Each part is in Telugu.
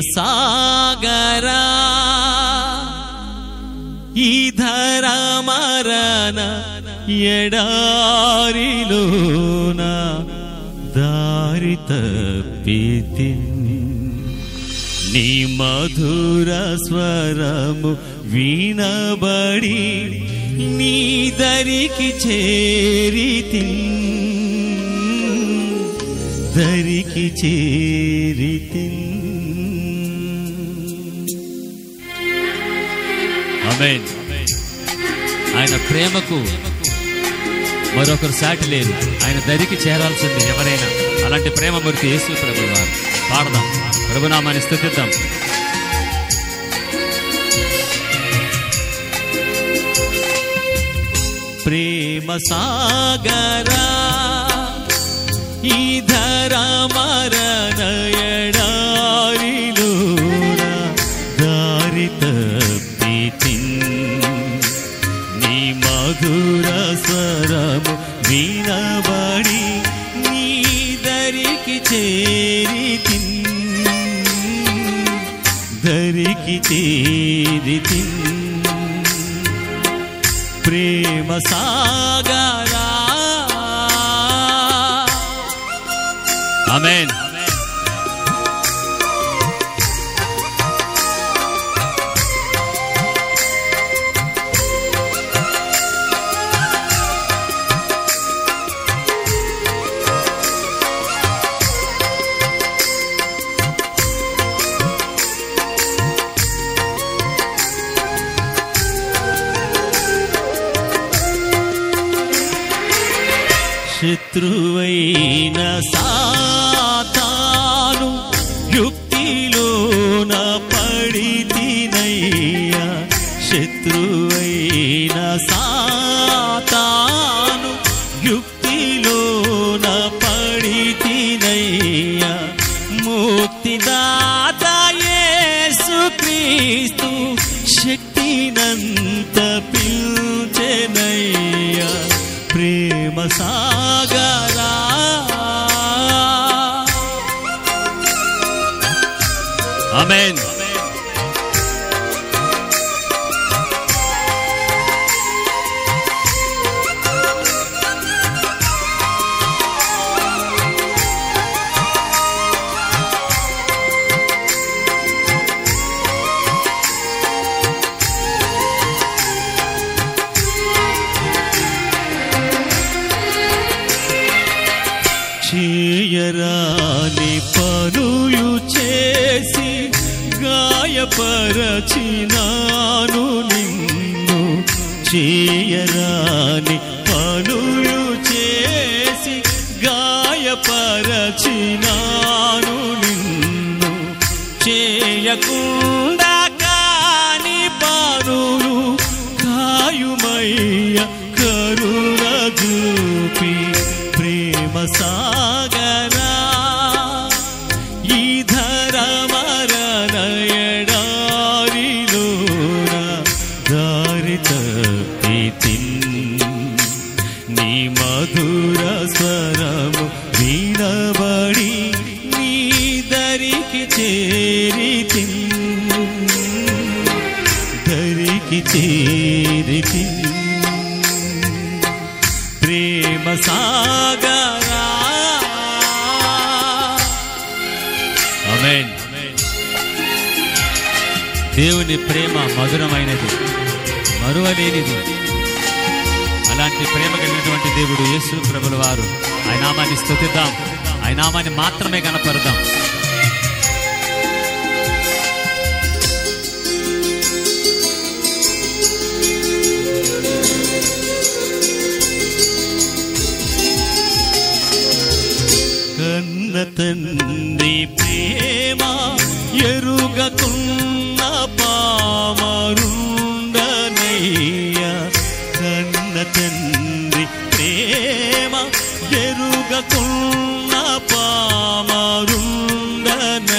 సాగరా. ఈ ధర మరణ ఎడారిలోన దారి తప్పితి. నీ మధుర స్వరము వినబడి నీ దరికి చేరితి. దరికి చేరితి. ఆయన ప్రేమకు మరొకరు సాటి లేదు ఆయన దరికి చేరాల్సింది ఎవరైనా. అలాంటి ప్రేమమూర్తి యేసు ప్రభు వారు. పాడదాం. ప్రభునామాన్ని స్థుతిద్దాం. ప్రేమ సాగరా ఈ ధర మరణయ మధుర స్వరము వినబడి నీ దరికి చేరి దరికి చేరి ప్రేమ సాగరా. ఆమేన్. శత్రువైన సాతాను యుక్తిలోన పడితినయ్యా. శత్రువైన సాతాను యుక్తిలోన పడితినయ్యా. ముక్తిదాత యేసుక్రీస్తు శక్తినంత పిల్చెనయ్యా ప్రేమ సాగరా. ఆమేన్ చేయరాని పనులు చేసి గాయపరచినాను నిన్ను. చేయరాని పనులు చేసి గాయపరచినాను నిన్ను. చేయకుండా కాని పనులు కాయుమయ్య కరుణ చూపి ప్రేమ సా మధుర స్వరము వినబడి నీ దరికి చేరితి. దరికి చేరితి. ప్రేమ సాగరా. ఆమేన్. దేవుని ప్రేమ మధురమైనది మరువలేనిది. అలాంటి ప్రేమ కలిగినటువంటి దేవుడు యేసు ప్రభుల వారు. ఆయన నామాన్ని స్థుతిద్దాం ఆయన నామాన్ని మాత్రమే కనపరుదాం కన్న తండ్రి ప్రేమ ఎరు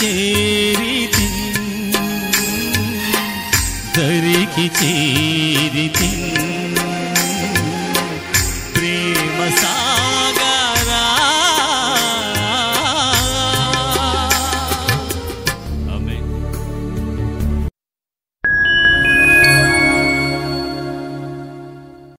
చేరితి దరికి చేరితి.